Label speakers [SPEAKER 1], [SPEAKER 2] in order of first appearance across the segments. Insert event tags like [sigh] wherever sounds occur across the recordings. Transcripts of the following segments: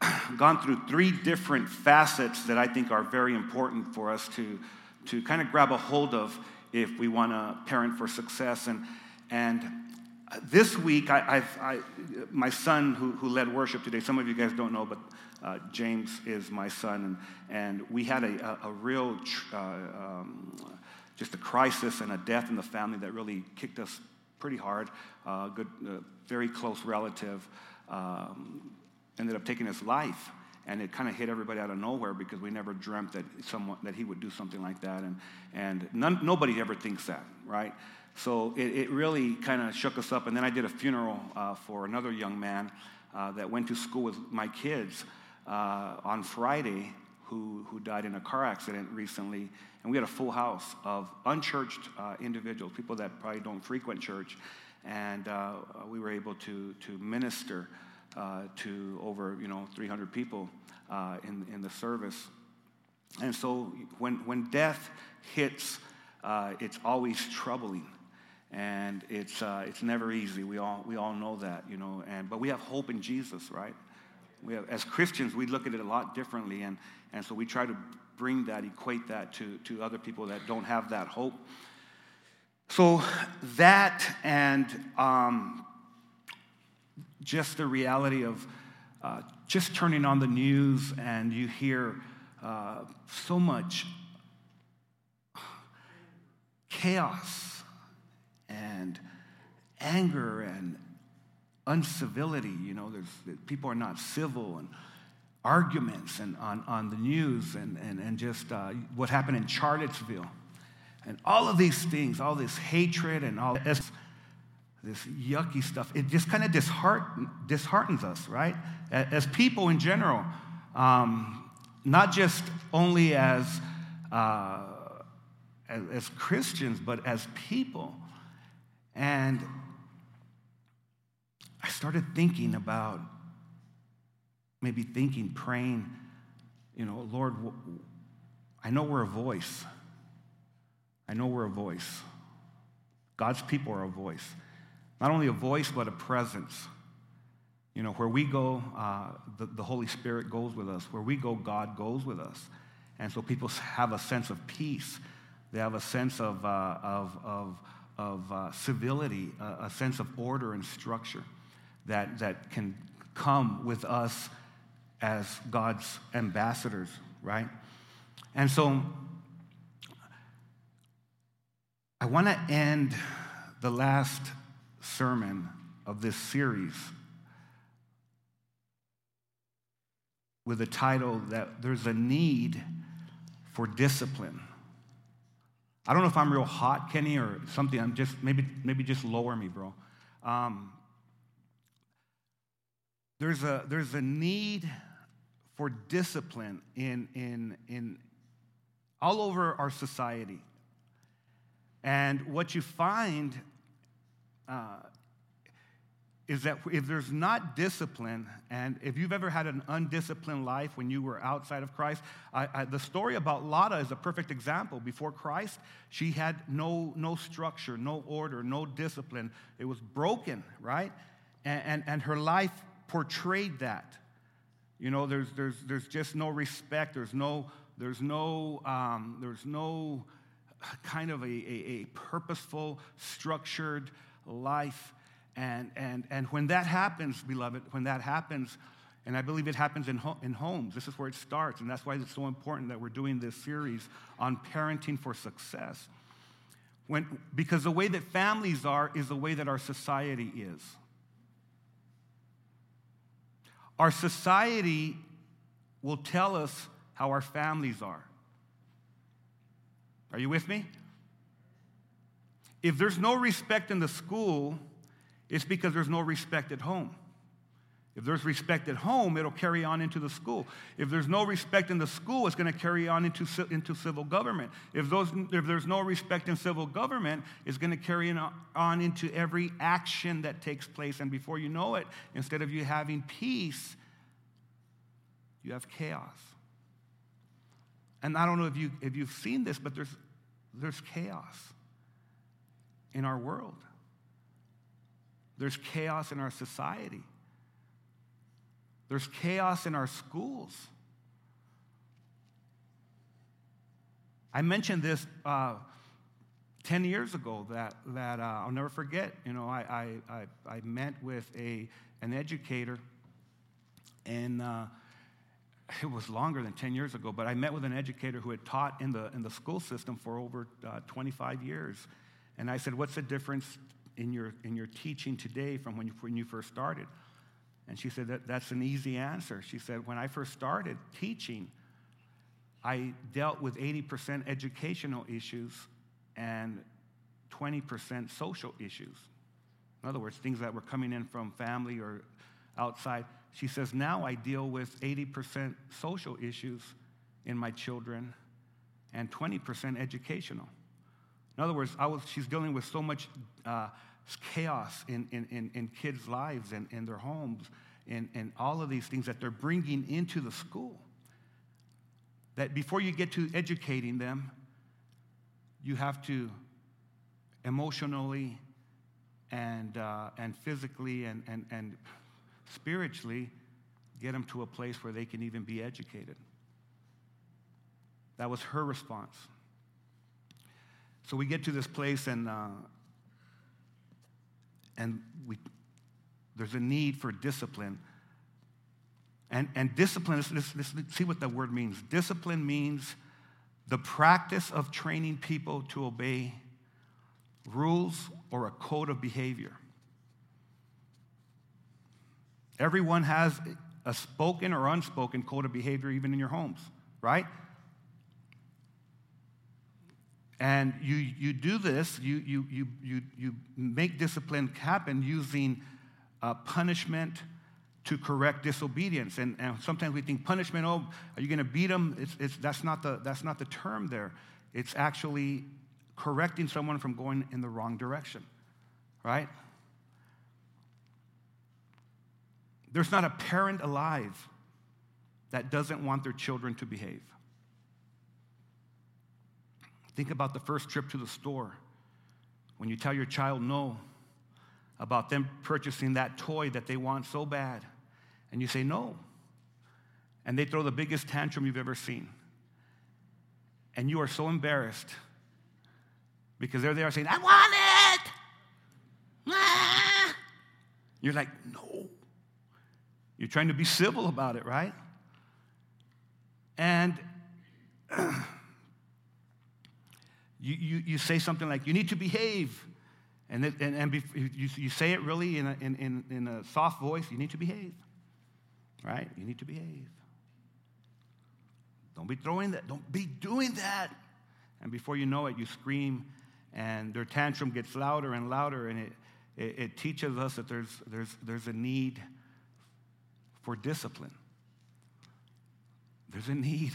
[SPEAKER 1] [clears throat] gone through three different facets that I think are very important for us to, to kind of grab a hold of if we want to parent for success. And, and this week, I, I, my son who, who led worship today, some of you guys don't know, but uh, James is my son, and, and we had a, a, a real, uh, um, just a crisis and a death in the family that really kicked us pretty hard. Uh, good, uh, very close relative um, ended up taking his life, and it kind of hit everybody out of nowhere because we never dreamt that someone that he would do something like that, and and none, nobody ever thinks that, right? So it, it really kind of shook us up. And then I did a funeral uh, for another young man uh, that went to school with my kids uh, on Friday, who, who died in a car accident recently. And we had a full house of unchurched uh, individuals, people that probably don't frequent church. And uh, we were able to, to minister to over you know 300 people uh, in, in the service. And so when, when death hits, uh, it's always troubling. And it's, uh, it's never easy. We all, we all know that, you know. And, but we have hope in Jesus, right? We have, as Christians, we look at it a lot differently. And, and so we try to bring that, equate that to, to other people that don't have that hope. So that and um, just the reality of uh, just turning on the news and you hear uh, so much chaos and anger and uncivility. You know, there's, people are not civil and arguments and on, on the news and, and, and just uh, what happened in Charlottesville. And all of these things, all this hatred and all this, this yucky stuff, it just kind of dishearten, disheartens us, right? As people in general, um, not just only as, uh, as, as Christians, but as people. And I started thinking about maybe thinking, praying, you know, Lord, I know we're a voice. I know we're a voice. God's people are a voice. Not only a voice, but a presence. You know, where we go, uh, the, the Holy Spirit goes with us. Where we go, God goes with us. And so people have a sense of peace. They have a sense of, uh, of, of, of uh, civility, a sense of order and structure that, that can come with us as God's ambassadors, right? And so I want to end the last sermon of this series with a title that there's a need for discipline. I don't know if I'm real hot, Kenny, or something. I'm just maybe maybe just lower me, bro. Um, there's a there's a need for discipline in, in, in all over our society. And what you find uh, is that if there's not discipline, and if you've ever had an undisciplined life when you were outside of Christ, I, I, the story about Lotta is a perfect example. Before Christ, she had no, no structure, no order, no discipline. It was broken, right? And, and, and her life portrayed that. You know, there's, there's, there's just no respect. There's no, there's no, um, there's no kind of a, a, a, purposeful, structured life. And, and, and when that happens, beloved, when that happens, and I believe it happens in, ho- in homes, this is where it starts. And that's why it's so important that we're doing this series on parenting for success. When, because the way that families are is the way that our society is. Our society will tell us how our families are. Are you with me? If there's no respect in the school, it's because there's no respect at home. If there's respect at home, it'll carry on into the school. If there's no respect in the school, it's going to carry on into, into civil government. If, those, if there's no respect in civil government, it's going to carry on into every action that takes place. And before you know it, instead of you having peace, you have chaos. And I don't know if, you, if you've seen this, but there's, there's chaos in our world. There's chaos in our society. There's chaos in our schools. I mentioned this uh, 10 years ago that, that uh, I'll never forget. You know, I, I, I, I, met with a, an educator, and uh, it was longer than 10 years ago, but I met with an educator who had taught in the, in the school system for over uh, 25 years. And I said, What's the difference in your, in your teaching today from when you, when you first started? And she said, that, That's an easy answer. She said, When I first started teaching, I dealt with 80% educational issues and 20% social issues. In other words, things that were coming in from family or outside. She says, Now I deal with 80% social issues in my children and 20% educational. In other words, was, she's dealing with so much uh, chaos in, in, in, in kids' lives and in their homes and, and all of these things that they're bringing into the school. That before you get to educating them, you have to emotionally and, uh, and physically and, and, and spiritually get them to a place where they can even be educated. That was her response. So we get to this place, and, uh, and we, there's a need for discipline. And, and discipline, let's, let's, let's see what that word means. Discipline means the practice of training people to obey rules or a code of behavior. Everyone has a spoken or unspoken code of behavior, even in your homes, right? And you, you do this, you, you, you, you, you make discipline happen using uh, punishment to correct disobedience. And, and, sometimes we think punishment, oh, are you going to beat them? It's, it's, that's, not the, that's not the term there. It's actually correcting someone from going in the wrong direction, right? There's not a parent alive that doesn't want their children to behave. Think about the first trip to the store. When you tell your child no about them purchasing that toy that they want so bad, and you say no, and they throw the biggest tantrum you've ever seen. And you are so embarrassed because there they are saying, I want it! Ah! You're like, no. You're trying to be civil about it, right? And [clears throat] you, you, you say something like, you need to behave. And, it, and, and be, you, you say it really in a, in, in, in a soft voice, you need to behave, right? You need to behave. Don't be throwing that, don't be doing that. And before you know it, you scream, and their tantrum gets louder and louder, and it, it, it teaches us that there's, there's, there's a need for discipline. There's a need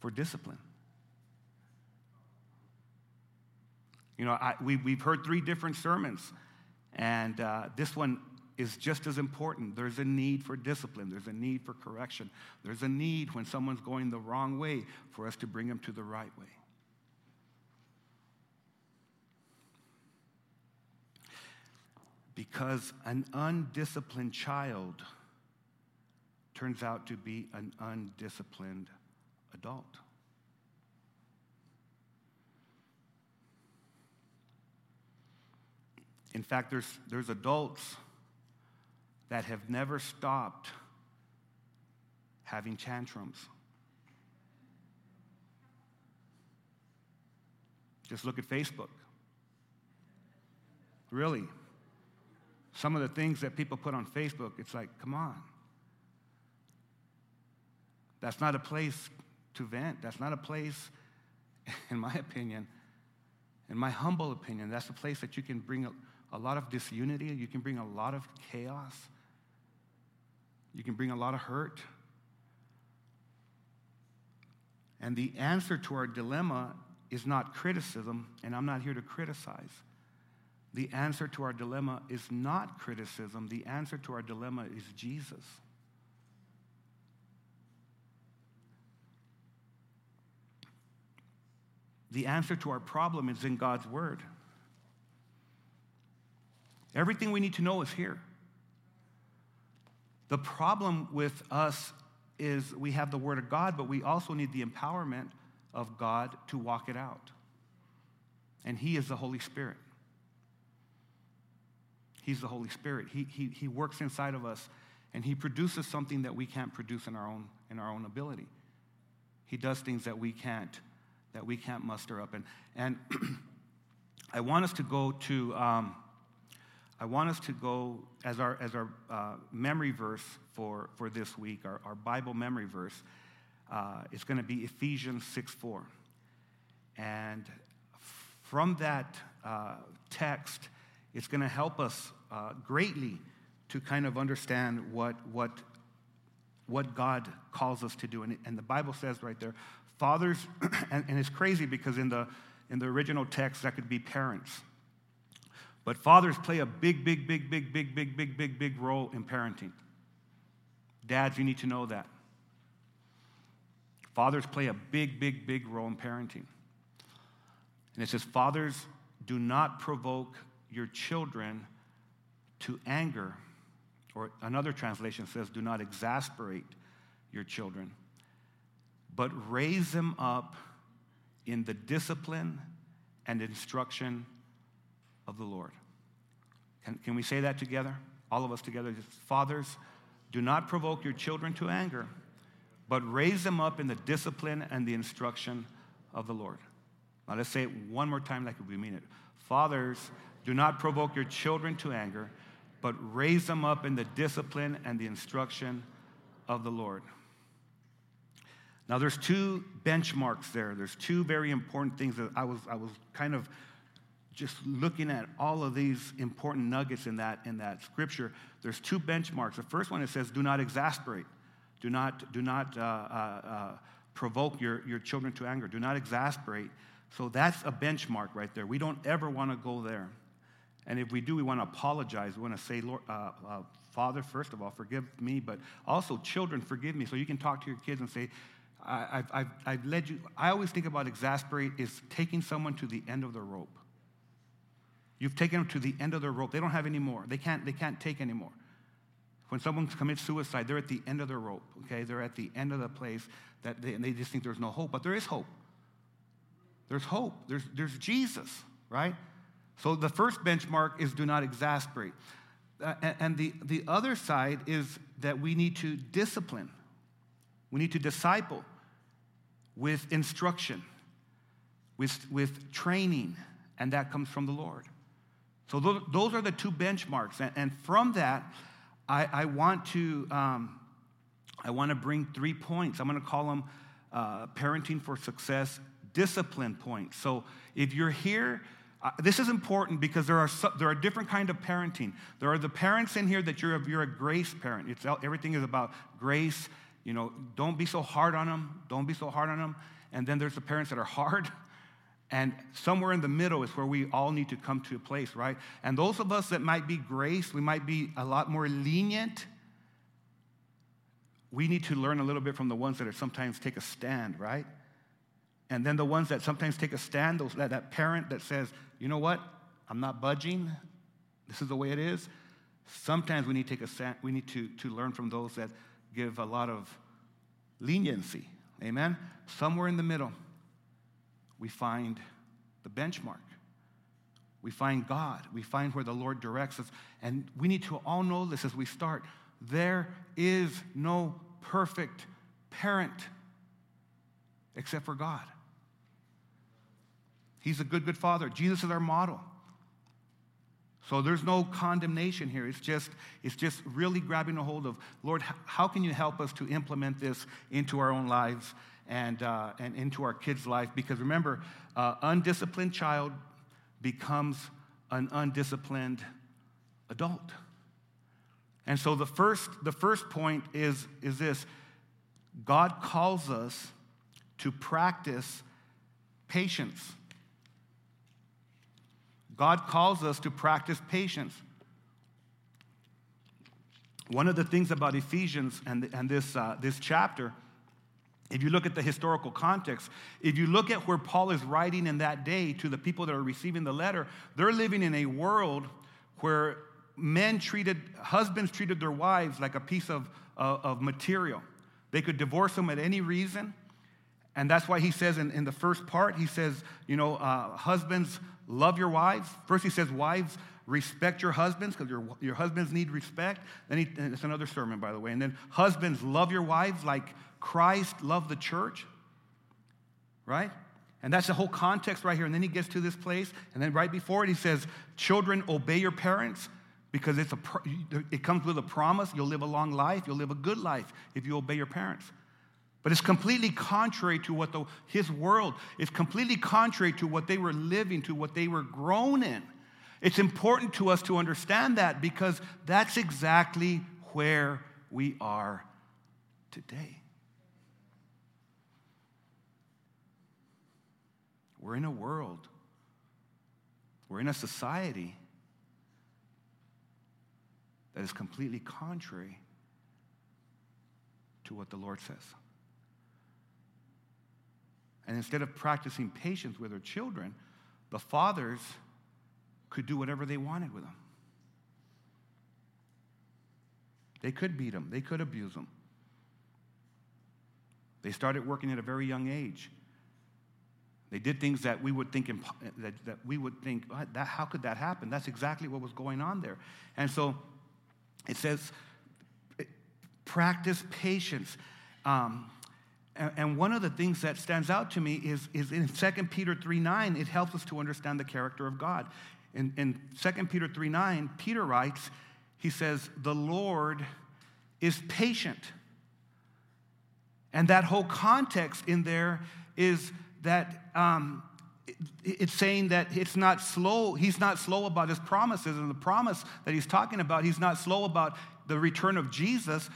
[SPEAKER 1] for discipline. You know, I, we, we've heard three different sermons, and uh, this one is just as important. There's a need for discipline, there's a need for correction, there's a need when someone's going the wrong way for us to bring them to the right way. because an undisciplined child turns out to be an undisciplined adult. In fact, there's, there's adults that have never stopped having tantrums. Just look at Facebook. Really. Some of the things that people put on Facebook, it's like, come on. That's not a place to vent. That's not a place, [laughs] in my opinion, in my humble opinion, that's a place that you can bring a, lot of disunity, you can bring a lot of chaos. You can bring a lot of hurt. And the answer to our dilemma is not criticism, and I'm not here to criticize. The answer to our dilemma is not criticism. The answer to our dilemma is Jesus. The answer to our problem is in God's Word. Everything we need to know is here. The problem with us is we have the Word of God, but we also need the empowerment of God to walk it out. And He is the Holy Spirit. He's the Holy Spirit. He, he, he works inside of us and He produces something that we can't produce in our own, in our own ability. He does things that we can't, that we can't muster up. And, and [clears throat] I want us to go to, um, I want us to go as our, as our uh, memory verse for, for this week, our, our Bible memory verse. Uh, it's going to be Ephesians 6 4. And from that uh, text, it's going to help us uh, greatly to kind of understand what, what, what God calls us to do. And, and the Bible says right there, fathers, [clears throat] and, and it's crazy because in the, in the original text, that could be parents. But fathers play a big, big, big, big, big, big, big, big, big role in parenting. Dads, you need to know that. Fathers play a big, big, big role in parenting. And it says, Fathers, do not provoke your children to anger. Or another translation says, do not exasperate your children, but raise them up in the discipline and instruction of the Lord. Can, can we say that together? All of us together. Fathers, do not provoke your children to anger, but raise them up in the discipline and the instruction of the Lord. Now let's say it one more time like we mean it. Fathers, do not provoke your children to anger, but raise them up in the discipline and the instruction of the Lord. Now, there's two benchmarks there. There's two very important things that I was, I was kind of just looking at all of these important nuggets in that, in that scripture. There's two benchmarks. The first one, it says, do not exasperate. Do not, do not uh, uh, uh, provoke your, your children to anger. Do not exasperate. So that's a benchmark right there. We don't ever want to go there. And if we do, we want to apologize. We want to say, Lord, uh, uh, Father, first of all, forgive me, but also, children, forgive me. So you can talk to your kids and say, I, have I've, I've led you. I always think about exasperate is taking someone to the end of the rope. You've taken them to the end of their rope. They don't have any more. They can't, they can't take anymore. When someone commits suicide, they're at the end of their rope, okay? They're at the end of the place that they, and they just think there's no hope. But there is hope. There's hope. There's, there's Jesus, right? So the first benchmark is do not exasperate. Uh, and the, the other side is that we need to discipline, we need to disciple with instruction, with, with training, and that comes from the Lord. So those, those are the two benchmarks. And, and from that, I, I want to. Um, I want to bring three points. I'm going to call them uh, parenting for success discipline points. So if you're here uh, this is important because there are, there are different kind of parenting. There are the parents in here that you're you're a grace parent. It's, everything is about grace. You know, don't be so hard on them. Don't be so hard on them. And then there's the parents that are [laughs] hard. And somewhere in the middle is where we all need to come to a place, right? And those of us that might be grace, we might be a lot more lenient. We need to learn a little bit from the ones that are sometimes take a stand, right? And then the ones that sometimes take a stand, those, that, that parent that says, you know what, I'm not budging, this is the way it is. Sometimes we need to take a stand, we need to, to learn from those that give a lot of leniency. Amen? Somewhere in the middle, we find the benchmark. We find God. We find where the Lord directs us. And we need to all know this as we start. There is no perfect parent except for God. He's a good, good father. Jesus is our model. So there's no condemnation here. It's just, it's just really grabbing a hold of, Lord, how can you help us to implement this into our own lives and, uh, and into our kids' life? Because remember, uh, undisciplined child becomes an undisciplined adult. And so the first, the first point is, is this God calls us to practice patience. God calls us to practice patience. One of the things about Ephesians and, and this, uh, this chapter, if you look at the historical context, if you look at where Paul is writing in that day to the people that are receiving the letter, they're living in a world where men treated, husbands treated their wives like a piece of, uh, of material. They could divorce them at any reason. And that's why he says in, in the first part, he says, you know, uh, husbands, love your wives. First, he says, wives, respect your husbands because your, your husbands need respect. Then he, it's another sermon, by the way. And then husbands, love your wives like Christ loved the church, right? And that's the whole context right here. And then he gets to this place, and then right before it, he says, Children, obey your parents because it's a, it comes with a promise. You'll live a long life, you'll live a good life if you obey your parents. But it's completely contrary to what the, his world is completely contrary to what they were living, to what they were grown in. It's important to us to understand that because that's exactly where we are today. We're in a world, we're in a society that is completely contrary to what the Lord says. And instead of practicing patience with their children, the fathers could do whatever they wanted with them. They could beat them, they could abuse them. They started working at a very young age. They did things that we would think, that, that we would think that, how could that happen? That's exactly what was going on there. And so it says, practice patience. Um, and one of the things that stands out to me is, is in 2 Peter 3 9, it helps us to understand the character of God. In, in 2 Peter 3 9, Peter writes, he says, The Lord is patient. And that whole context in there is that um, it's saying that it's not slow. He's not slow about his promises. And the promise that he's talking about, he's not slow about the return of Jesus.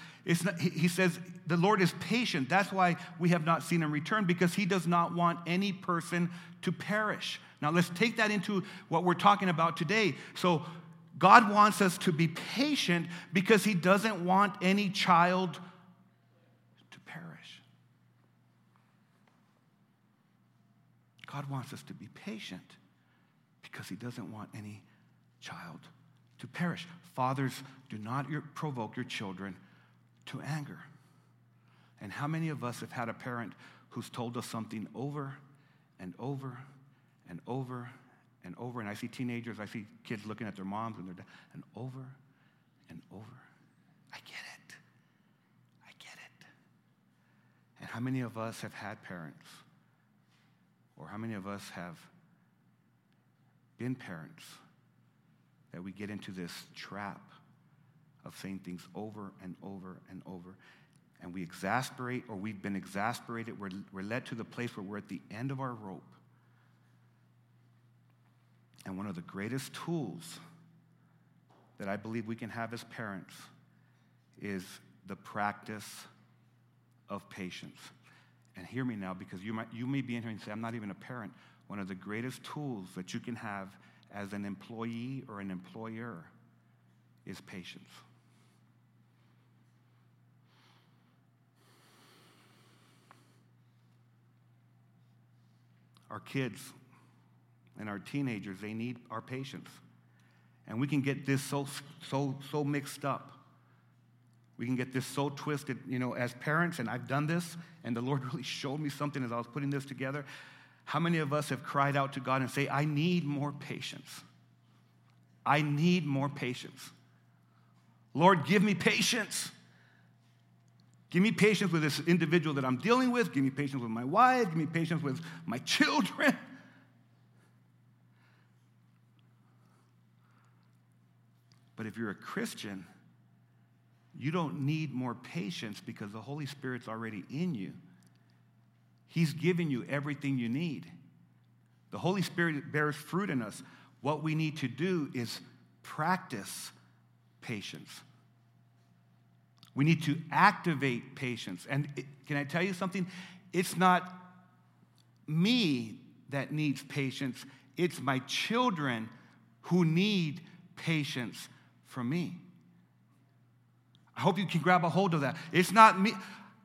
[SPEAKER 1] Not, he says the Lord is patient. That's why we have not seen him return, because he does not want any person to perish. Now, let's take that into what we're talking about today. So, God wants us to be patient because he doesn't want any child to perish. God wants us to be patient because he doesn't want any child to perish. Fathers, do not provoke your children to anger. And how many of us have had a parent who's told us something over and over and over and over? And I see teenagers, I see kids looking at their moms and their dad, and over and over. I get it. I get it. And how many of us have had parents or how many of us have been parents that we get into this trap of saying things over and over and over? And we exasperate, or we've been exasperated. We're, we're led to the place where we're at the end of our rope. And one of the greatest tools that I believe we can have as parents is the practice of patience and hear me now because you, might, you may be in here and say, I'm not even a parent. One of the greatest tools that you can have as an employee or an employer is patience. Our kids and our teenagers, they need our patience. And we can get this so, so, so mixed up we can get this so twisted, you know, as parents, and I've done this, and the Lord [laughs] really showed me something as I was putting this together. How many of us have cried out to God and say, I need more patience? I need more patience. Lord, give me patience. Give me patience with this individual that I'm dealing with. Give me patience with my wife. Give me patience with my children. [laughs] But if you're a Christian, you don't need more patience because the Holy Spirit's already in you. He's given you everything you need. The Holy Spirit bears fruit in us. What we need to do is practice patience. We need to activate patience. And it, can I tell you something? It's not me that needs patience, it's my children who need patience from me. I hope you can grab a hold of that. It's not me.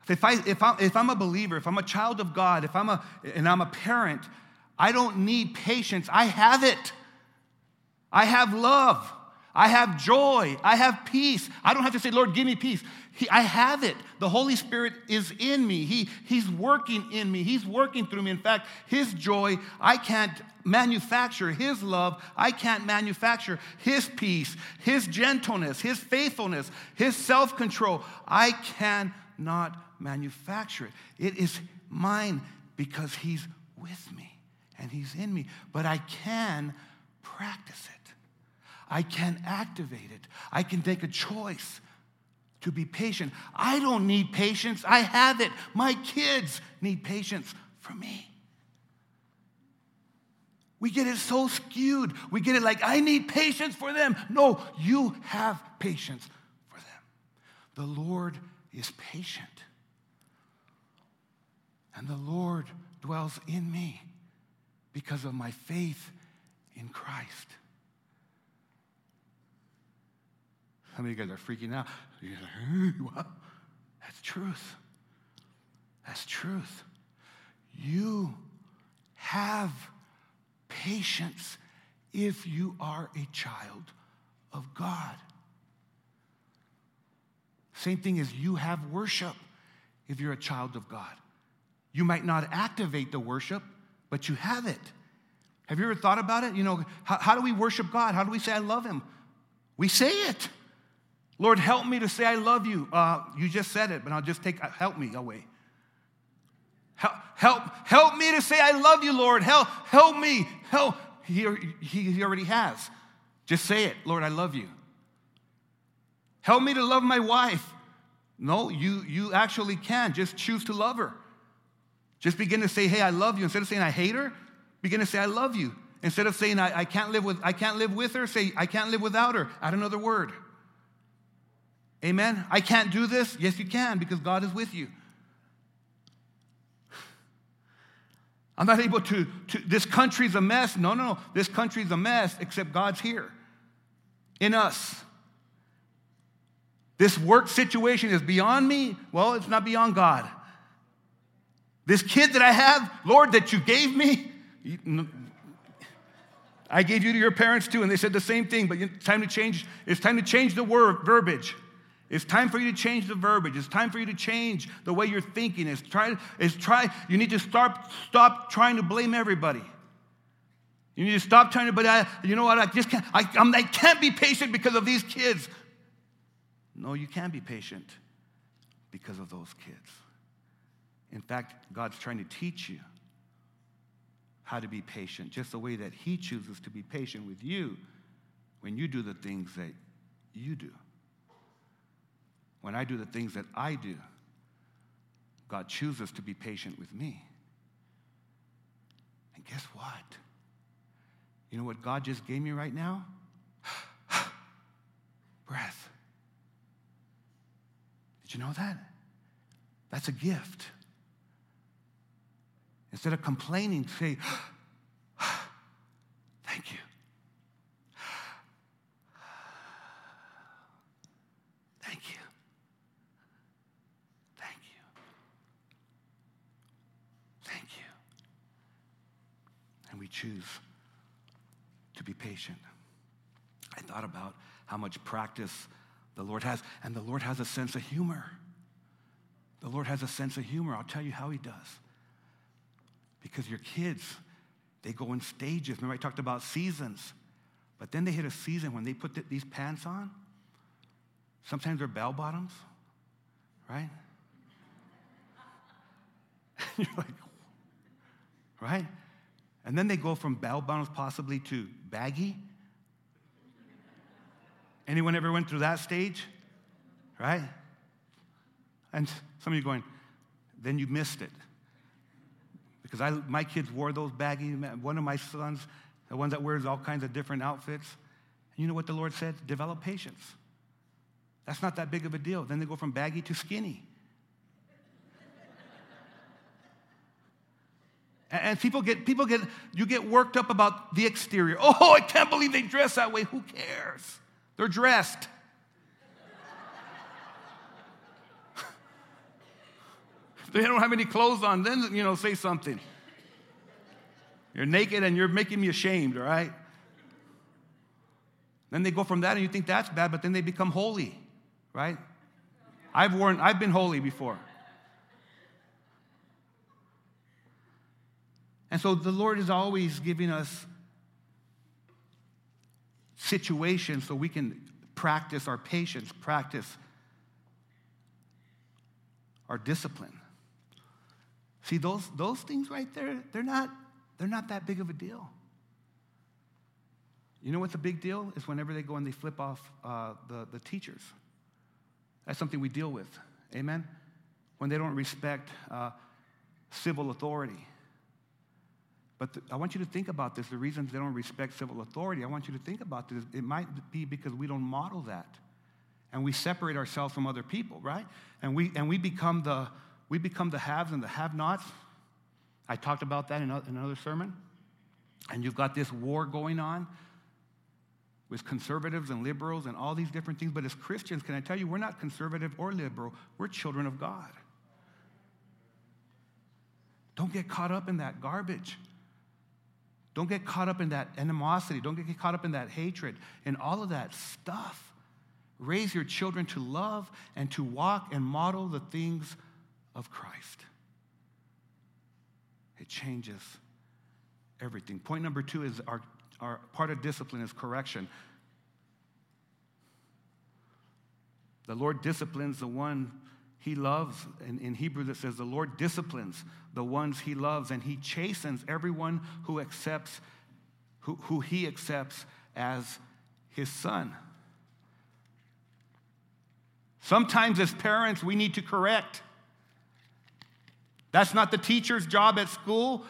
[SPEAKER 1] If, I, if, I, if I'm a believer, if I'm a child of God, if I'm a, and I'm a parent, I don't need patience. I have it. I have love. I have joy. I have peace. I don't have to say, Lord, give me peace. He, I have it. The Holy Spirit is in me. He, he's working in me. He's working through me. In fact, His joy, I can't manufacture. His love, I can't manufacture. His peace, His gentleness, His faithfulness, His self control, I cannot manufacture it. It is mine because He's with me and He's in me. But I can practice it. I can activate it. I can take a choice to be patient. I don't need patience, I have it. My kids need patience from me. We get it so skewed. We get it like, I need patience for them. No, you have patience for them. The Lord is patient. And the Lord dwells in me because of my faith in Christ. How many of you guys are freaking out? You're? That's truth. That's truth. You have patience if you are a child of God. Same thing as you have worship if you're a child of God. You might not activate the worship, but you have it. Have you ever thought about it? You know, how, how do we worship God? How do we say, I love Him? We say it. Lord, help me to say I love you. Uh, you just said it, but I'll just take uh, help me away. Help, help, help me to say I love you, Lord. Help, help me. Help. He, he, he already has. Just say it, Lord, I love you. Help me to love my wife. No, you, you actually can. Just choose to love her. Just begin to say, hey, I love you. Instead of saying I hate her, begin to say I love you. Instead of saying I, I can't live with I can't live with her, say I can't live without her. Add another word. Amen? I can't do this. Yes, you can because God is with you. [sighs] I'm not able to, to, this country's a mess. No, no, no. This country's a mess, except God's here in us. This work situation is beyond me. Well, it's not beyond God. This kid that I have, Lord, that you gave me, I gave you to your parents too, and they said the same thing, but it's time to change, it's time to change the word verbiage. It's time for you to change the verbiage. It's time for you to change the way you're thinking. It's try, it's try, you need to start, stop trying to blame everybody. You need to stop trying to, but I, you know what, I just can't, I, I'm, I can't be patient because of these kids. No, you can be patient because of those kids. In fact, God's trying to teach you how to be patient, just the way that He chooses to be patient with you when you do the things that you do when I do the things that I do, God chooses to be patient with me. And guess what? You know what God just gave me right now? [sighs] Breath. Did you know that? That's a gift. Instead of complaining, say, [gasps] Thank you. [sighs] choose to be patient. I thought about how much practice the Lord has, and the Lord has a sense of humor. The Lord has a sense of humor. I'll tell you how He does. Because your kids, they go in stages. Remember, I talked about seasons. But then they hit a season when they put these pants on. Sometimes they're bell bottoms, right? [laughs] You're like, [laughs] right? And then they go from bell bottoms possibly to baggy. Anyone ever went through that stage? Right? And some of you going, then you missed it. Because I, my kids wore those baggy, one of my sons, the one that wears all kinds of different outfits. And you know what the Lord said? Develop patience. That's not that big of a deal. Then they go from baggy to skinny. And people get, people get, you get worked up about the exterior. [laughs] Oh, I can't believe they dress that way. Who cares? They're dressed. [laughs] they don't have any clothes on, then, you know, say something. You're naked and you're making me ashamed, all right? Then they go from that and you think that's bad, but then they become holey, right? I've worn, I've been holey before. And so the Lord is always giving us situations so we can practice our patience, practice our discipline. See, those, those things right there, they're not, they're not that big of a deal. You know what's a big deal? Is whenever they go and they flip off uh, the, the teachers. That's something we deal with. Amen? When they don't respect uh, civil authority. But I want you to think about this. The reasons they don't respect civil authority, I want you to think about this. It might be because we don't model that. And we separate ourselves from other people, right? And we, and we, become, the, we become the haves and the have nots. I talked about that in, in another sermon. And you've got this war going on with conservatives and liberals and all these different things. But as Christians, can I tell you, we're not conservative or liberal, we're children of God. Don't get caught up in that garbage. Don't get caught up in that animosity. Don't get caught up in that hatred and all of that stuff. Raise your children to love and to walk and model the things of Christ. It changes everything. Point number two is our, our part of discipline is correction. The Lord disciplines the one he loves. In, in Hebrews, it says, The Lord disciplines the ones he loves, and he chastens everyone who accepts, who, who he accepts as his son. Sometimes, as parents, we need to correct. That's not the teacher's job at school.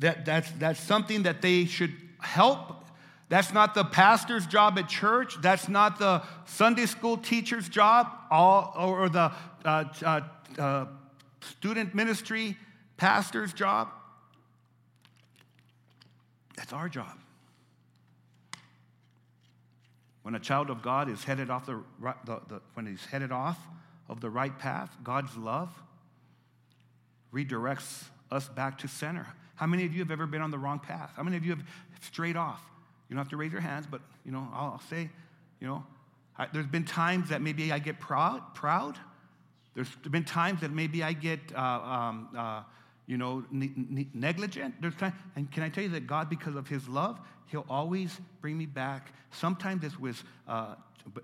[SPEAKER 1] That, that's, that's something that they should help. That's not the pastor's job at church. That's not the Sunday school teacher's job all, or the uh, uh, uh, student ministry pastor's job. That's our job. When a child of God is headed off the, the, the, when he's headed off of the right path, God's love redirects us back to center. How many of you have ever been on the wrong path? How many of you have strayed off? You don't have to raise your hands, but you know, I'll, I'll say, you know, I, there's been times that maybe I get proud, proud. There's been times that maybe I get uh, um, uh, you know, ne- ne- negligent. There's time, and can I tell you that God, because of His love, He'll always bring me back. Sometimes it's with, uh,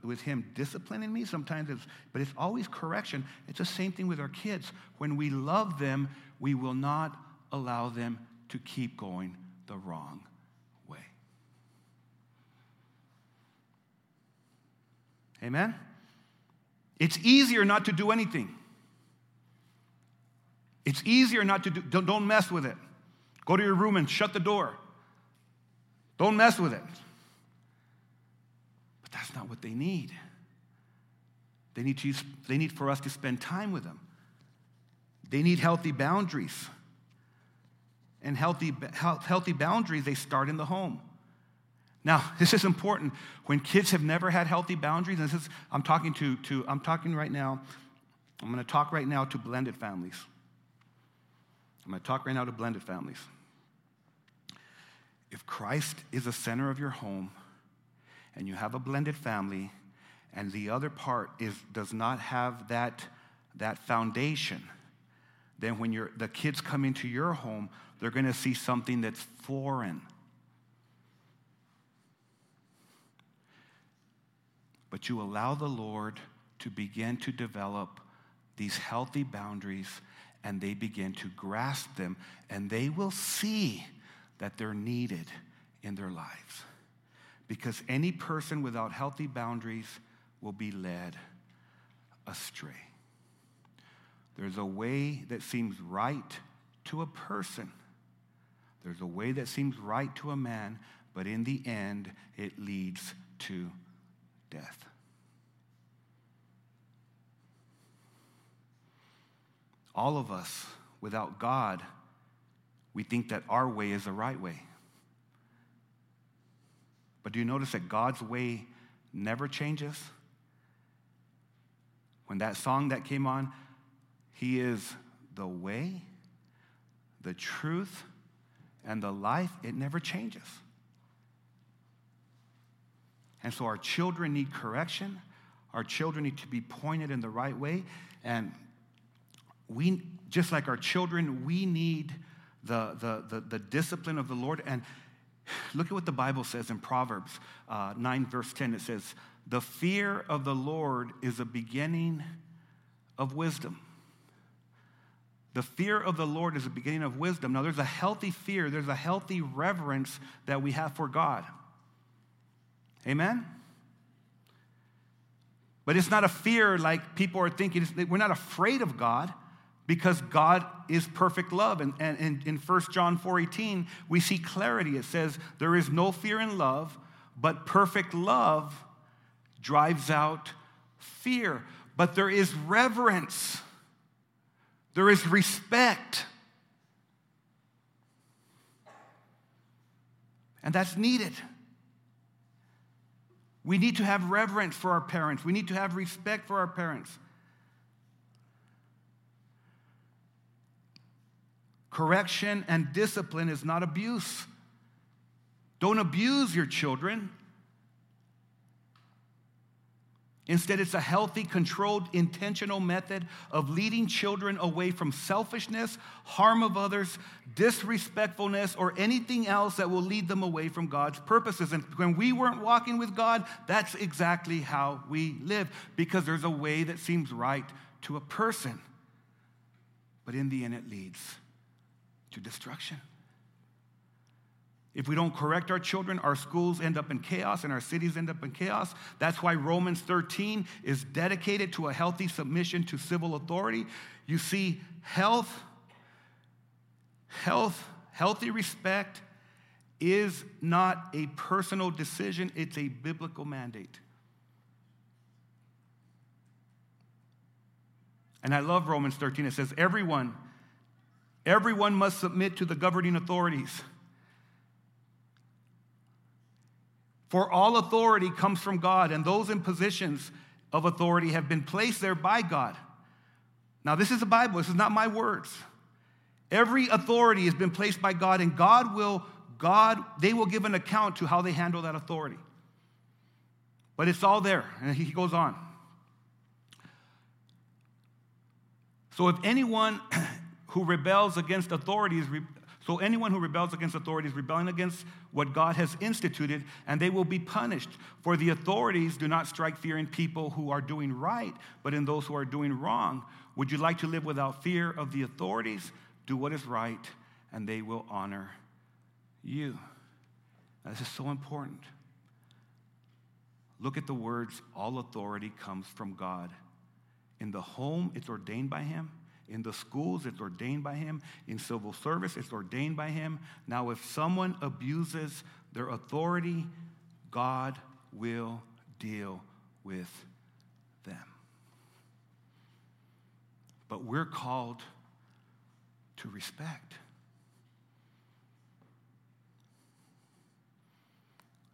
[SPEAKER 1] with Him disciplining me. Sometimes it's, but it's always correction. It's the same thing with our kids. When we love them, we will not allow them to keep going the wrong way. Amen. It's easier not to do anything. It's easier not to do, don't, don't mess with it. Go to your room and shut the door. Don't mess with it. But that's not what they need. They need, to they need for us to spend time with them. They need healthy boundaries. And healthy, healthy boundaries, they start in the home. Now, [laughs] this is important. When kids have never had healthy boundaries, and this is, I'm talking to, to I'm talking right now, I'm going to talk right now to blended families. I'm going to talk right now to blended families. If Christ is the center of your home and you have a blended family and the other part is, does not have that, that foundation, then when the kids come into your home, they're going to see something that's foreign. But you allow the Lord to begin to develop these healthy boundaries and they begin to grasp them, and they will see that they're needed in their lives. Because any person without healthy boundaries will be led astray. There's a way that seems right to a person, there's a way that seems right to a man, but in the end, it leads to death. All of us, without God, we think that our way is the right way. But do you notice that God's way never changes? When that song that came on, He is the way, the truth, and the life, it never changes. And so our children need correction. Our children need to be pointed in the right way. And we, just like our children, we need the, the, the, the discipline of the Lord. And look at what the Bible says in Proverbs uh, 9, verse 10. It says, The fear of the Lord is a beginning of wisdom. The fear of the Lord is the beginning of wisdom. Now, there's a healthy fear, there's a healthy reverence that we have for God. Amen? But it's not a fear like people are thinking. We're not afraid of God because God is perfect love. And, and, and in 1 John 4.18, we see clarity. It says, there is no fear in love, but perfect love drives out fear. But there is reverence. There is respect. And that's needed. We need to have reverence for our parents. We need to have respect for our parents. Correction and discipline is not abuse. Don't abuse your children. Instead, it's a healthy, controlled, intentional method of leading children away from selfishness, harm of others, disrespectfulness, or anything else that will lead them away from God's purposes. And when we weren't walking with God, that's exactly how we live, because there's a way that seems right to a person. But in the end, it leads to destruction. If we don't correct our children, our schools end up in chaos and our cities end up in chaos. That's why Romans 13 is dedicated to a healthy submission to civil authority. You see, health, health, healthy respect is not a personal decision, it's a biblical mandate. And I love Romans 13. It says, everyone, everyone must submit to the governing authorities For all authority comes from God, and those in positions of authority have been placed there by God. Now, this is the Bible, this is not my words. Every authority has been placed by God, and God will, God, they will give an account to how they handle that authority. But it's all there, and he goes on. So if anyone [clears throat] who rebels against authorities so anyone who rebels against authority is rebelling against what God has instituted, and they will be punished. For the authorities do not strike fear in people who are doing right, but in those who are doing wrong. Would you like to live without fear of the authorities? Do what is right, and they will honor you. Now, this is so important. Look at the words all authority comes from God. In the home, it's ordained by Him. In the schools, it's ordained by him. In civil service, it's ordained by him. Now, if someone abuses their authority, God will deal with them. But we're called to respect.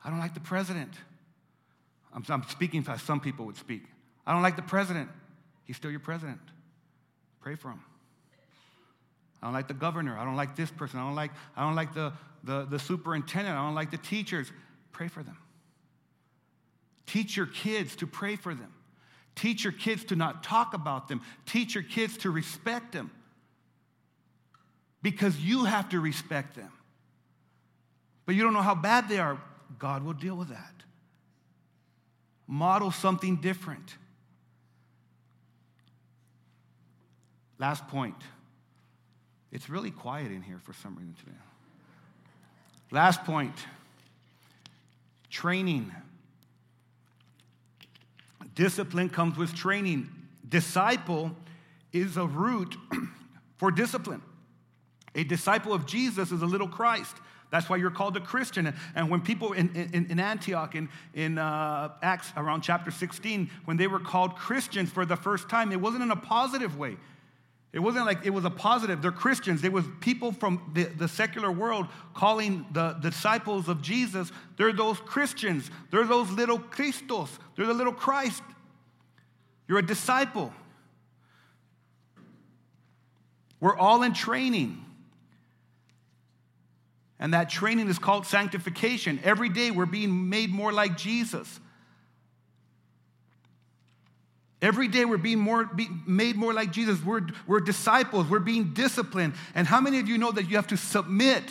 [SPEAKER 1] I don't like the president. I'm, I'm speaking as some people would speak. I don't like the president. He's still your president. Pray for them. I don't like the governor. I don't like this person. I don't like, I don't like the, the, the superintendent. I don't like the teachers. Pray for them. Teach your kids to pray for them. Teach your kids to not talk about them. Teach your kids to respect them. Because you have to respect them. But you don't know how bad they are. God will deal with that. Model something different. Last point. It's really quiet in here for some reason today. Last point training. Discipline comes with training. Disciple is a root [clears throat] for discipline. A disciple of Jesus is a little Christ. That's why you're called a Christian. And when people in, in, in Antioch, in, in uh, Acts around chapter 16, when they were called Christians for the first time, it wasn't in a positive way. It wasn't like it was a positive. They're Christians. There was people from the, the secular world calling the disciples of Jesus. They're those Christians. They're those little Christos. They're the little Christ. You're a disciple. We're all in training. And that training is called sanctification. Every day we're being made more like Jesus. Every day we're being more, be, made more like Jesus. We're, we're disciples. We're being disciplined. And how many of you know that you have to submit?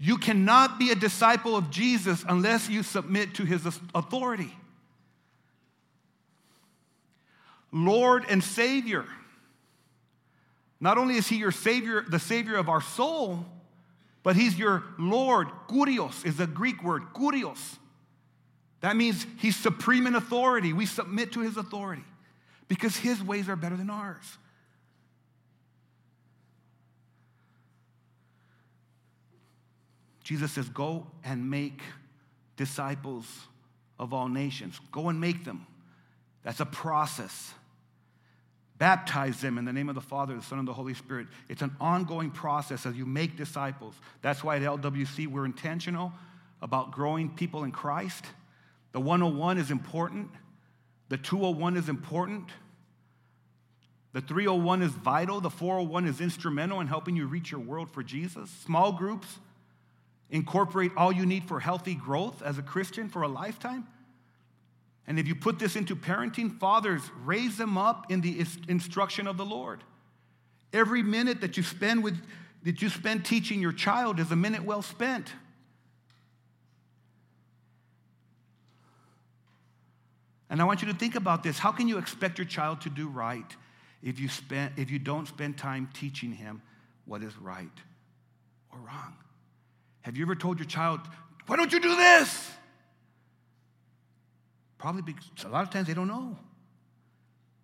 [SPEAKER 1] You cannot be a disciple of Jesus unless you submit to his authority. Lord and Savior. Not only is he your Savior, the Savior of our soul, but he's your Lord. Kurios is a Greek word, kurios. That means he's supreme in authority. We submit to his authority because his ways are better than ours. Jesus says, Go and make disciples of all nations. Go and make them. That's a process. Baptize them in the name of the Father, the Son, and the Holy Spirit. It's an ongoing process as you make disciples. That's why at LWC we're intentional about growing people in Christ. The 101 is important. The 201 is important. The 301 is vital. The 401 is instrumental in helping you reach your world for Jesus. Small groups incorporate all you need for healthy growth as a Christian for a lifetime. And if you put this into parenting, fathers, raise them up in the instruction of the Lord. Every minute that you spend with that you spend teaching your child is a minute well spent. And I want you to think about this. How can you expect your child to do right if you, spend, if you don't spend time teaching him what is right or wrong? Have you ever told your child, why don't you do this? Probably because a lot of times they don't know.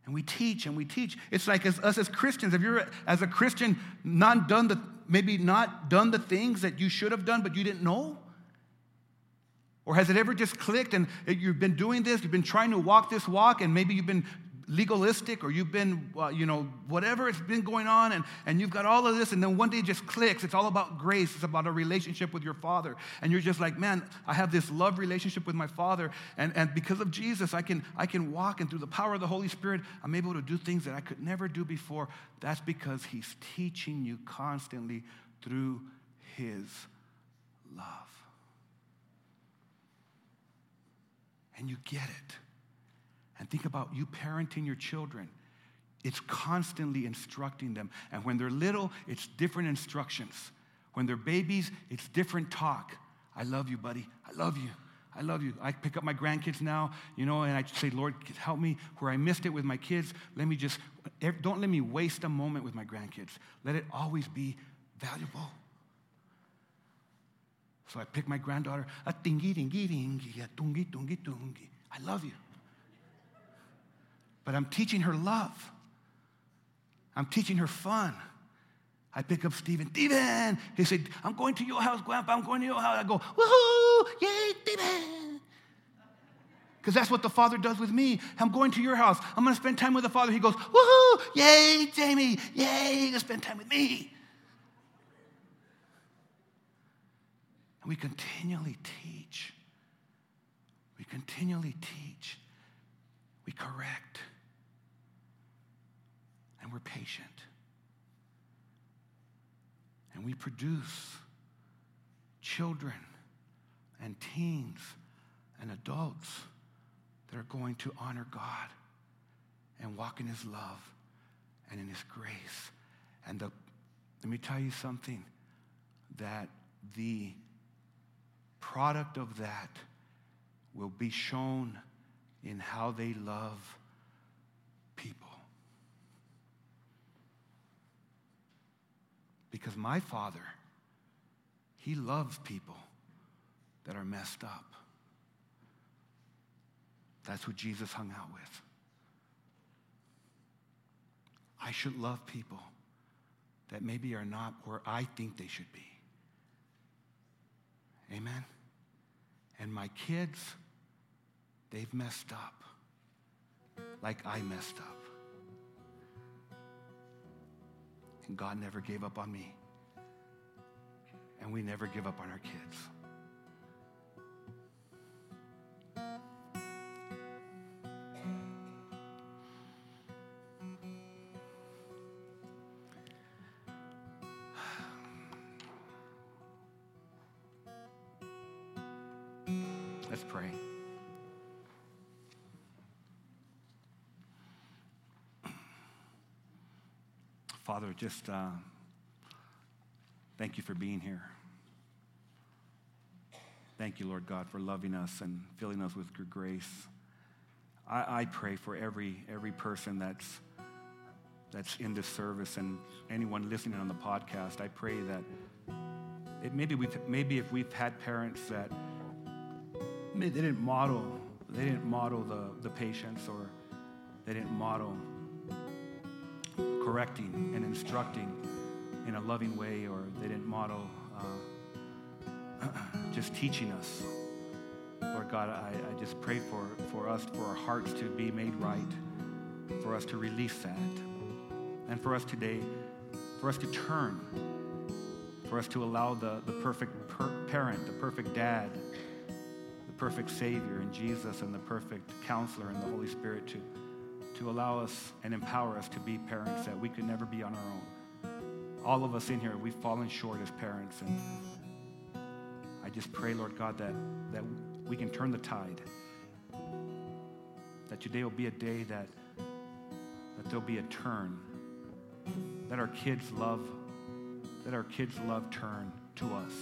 [SPEAKER 1] And we teach and we teach. It's like as, us as Christians, if you're as a Christian not done the maybe not done the things that you should have done, but you didn't know? Or has it ever just clicked and you've been doing this, you've been trying to walk this walk, and maybe you've been legalistic or you've been, uh, you know, whatever it's been going on, and, and you've got all of this, and then one day it just clicks. It's all about grace, it's about a relationship with your Father. And you're just like, man, I have this love relationship with my Father, and, and because of Jesus, I can, I can walk, and through the power of the Holy Spirit, I'm able to do things that I could never do before. That's because He's teaching you constantly through His love. And you get it. And think about you parenting your children. It's constantly instructing them. And when they're little, it's different instructions. When they're babies, it's different talk. I love you, buddy. I love you. I love you. I pick up my grandkids now, you know, and I say, Lord, help me where I missed it with my kids. Let me just, eh, don't let me waste a moment with my grandkids. Let it always be valuable. So I pick my granddaughter, a tingy dingy dingy, a tungi tungi tungi. I love you. But I'm teaching her love. I'm teaching her fun. I pick up Stephen. Stephen! He said, I'm going to your house, Grandpa. I'm going to your house. I go, woohoo! Yay, Stephen! Because that's what the Father does with me. I'm going to your house. I'm going to spend time with the Father. He goes, woohoo! Yay, Jamie! Yay, to spend time with me. And we continually teach. We continually teach. We correct. And we're patient. And we produce children and teens and adults that are going to honor God and walk in His love and in His grace. And the, let me tell you something that the product of that will be shown in how they love people. Because my Father, He loves people that are messed up. That's who Jesus hung out with. I should love people that maybe are not where I think they should be. Amen? And my kids, they've messed up like I messed up. And God never gave up on me. And we never give up on our kids. Father, just uh, thank you for being here. Thank you, Lord God, for loving us and filling us with your grace. I, I pray for every, every person that's, that's in this service and anyone listening on the podcast. I pray that it, maybe, we've, maybe if we've had parents that they didn't model, they didn't model the, the patience or they didn't model correcting and instructing in a loving way or they didn't model uh, [clears throat] just teaching us. Lord God, I, I just pray for, for us, for our hearts to be made right, for us to release that, and for us today, for us to turn, for us to allow the, the perfect per- parent, the perfect dad, the perfect Savior in Jesus and the perfect counselor in the Holy Spirit to, allow us and empower us to be parents that we could never be on our own. All of us in here, we've fallen short as parents. And I just pray, Lord God, that, that we can turn the tide. That today will be a day that, that there'll be a turn. That our kids love, that our kids love turn to us.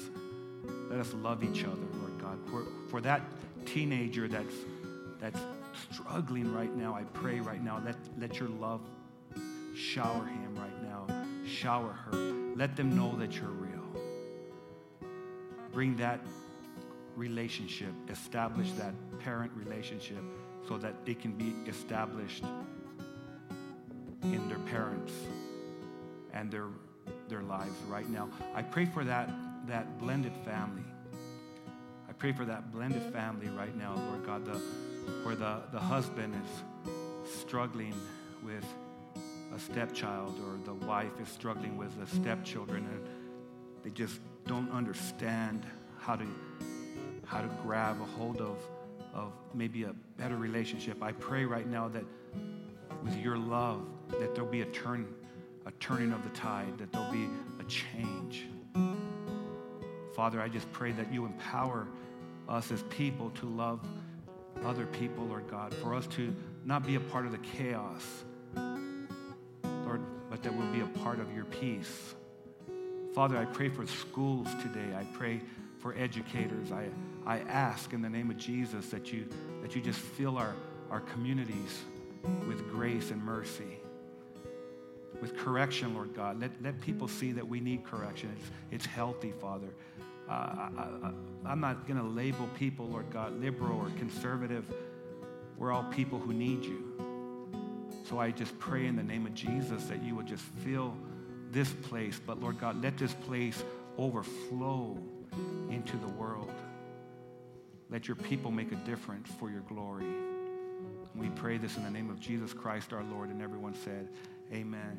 [SPEAKER 1] Let us love each other, Lord God. For, for that teenager that's, that's struggling right now, I pray right now, let, let your love shower him right now, shower her. Let them know that you're real. Bring that relationship, establish that parent relationship so that it can be established in their parents and their, their lives right now. I pray for that that blended family. I pray for that blended family right now, Lord God, the, where the, the husband is struggling with a stepchild or the wife is struggling with the stepchildren and they just don't understand how to, how to grab a hold of, of maybe a better relationship. I pray right now that with your love, that there'll be a turn, a turning of the tide, that there'll be a change. Father, I just pray that you empower us as people to love other people, Lord God, for us to not be a part of the chaos, Lord, but that we'll be a part of your peace. Father, I pray for schools today. I pray for educators. I, I ask in the name of Jesus that you, that you just fill our, our communities with grace and mercy with correction, Lord God. Let, let people see that we need correction. It's, it's healthy, Father. Uh, I, am not going to label people, Lord God, liberal or conservative. We're all people who need you. So I just pray in the name of Jesus that you would just fill this place. But Lord God, let this place overflow into the world. Let your people make a difference for your glory. We pray this in the name of Jesus Christ our Lord. And everyone said, Amen.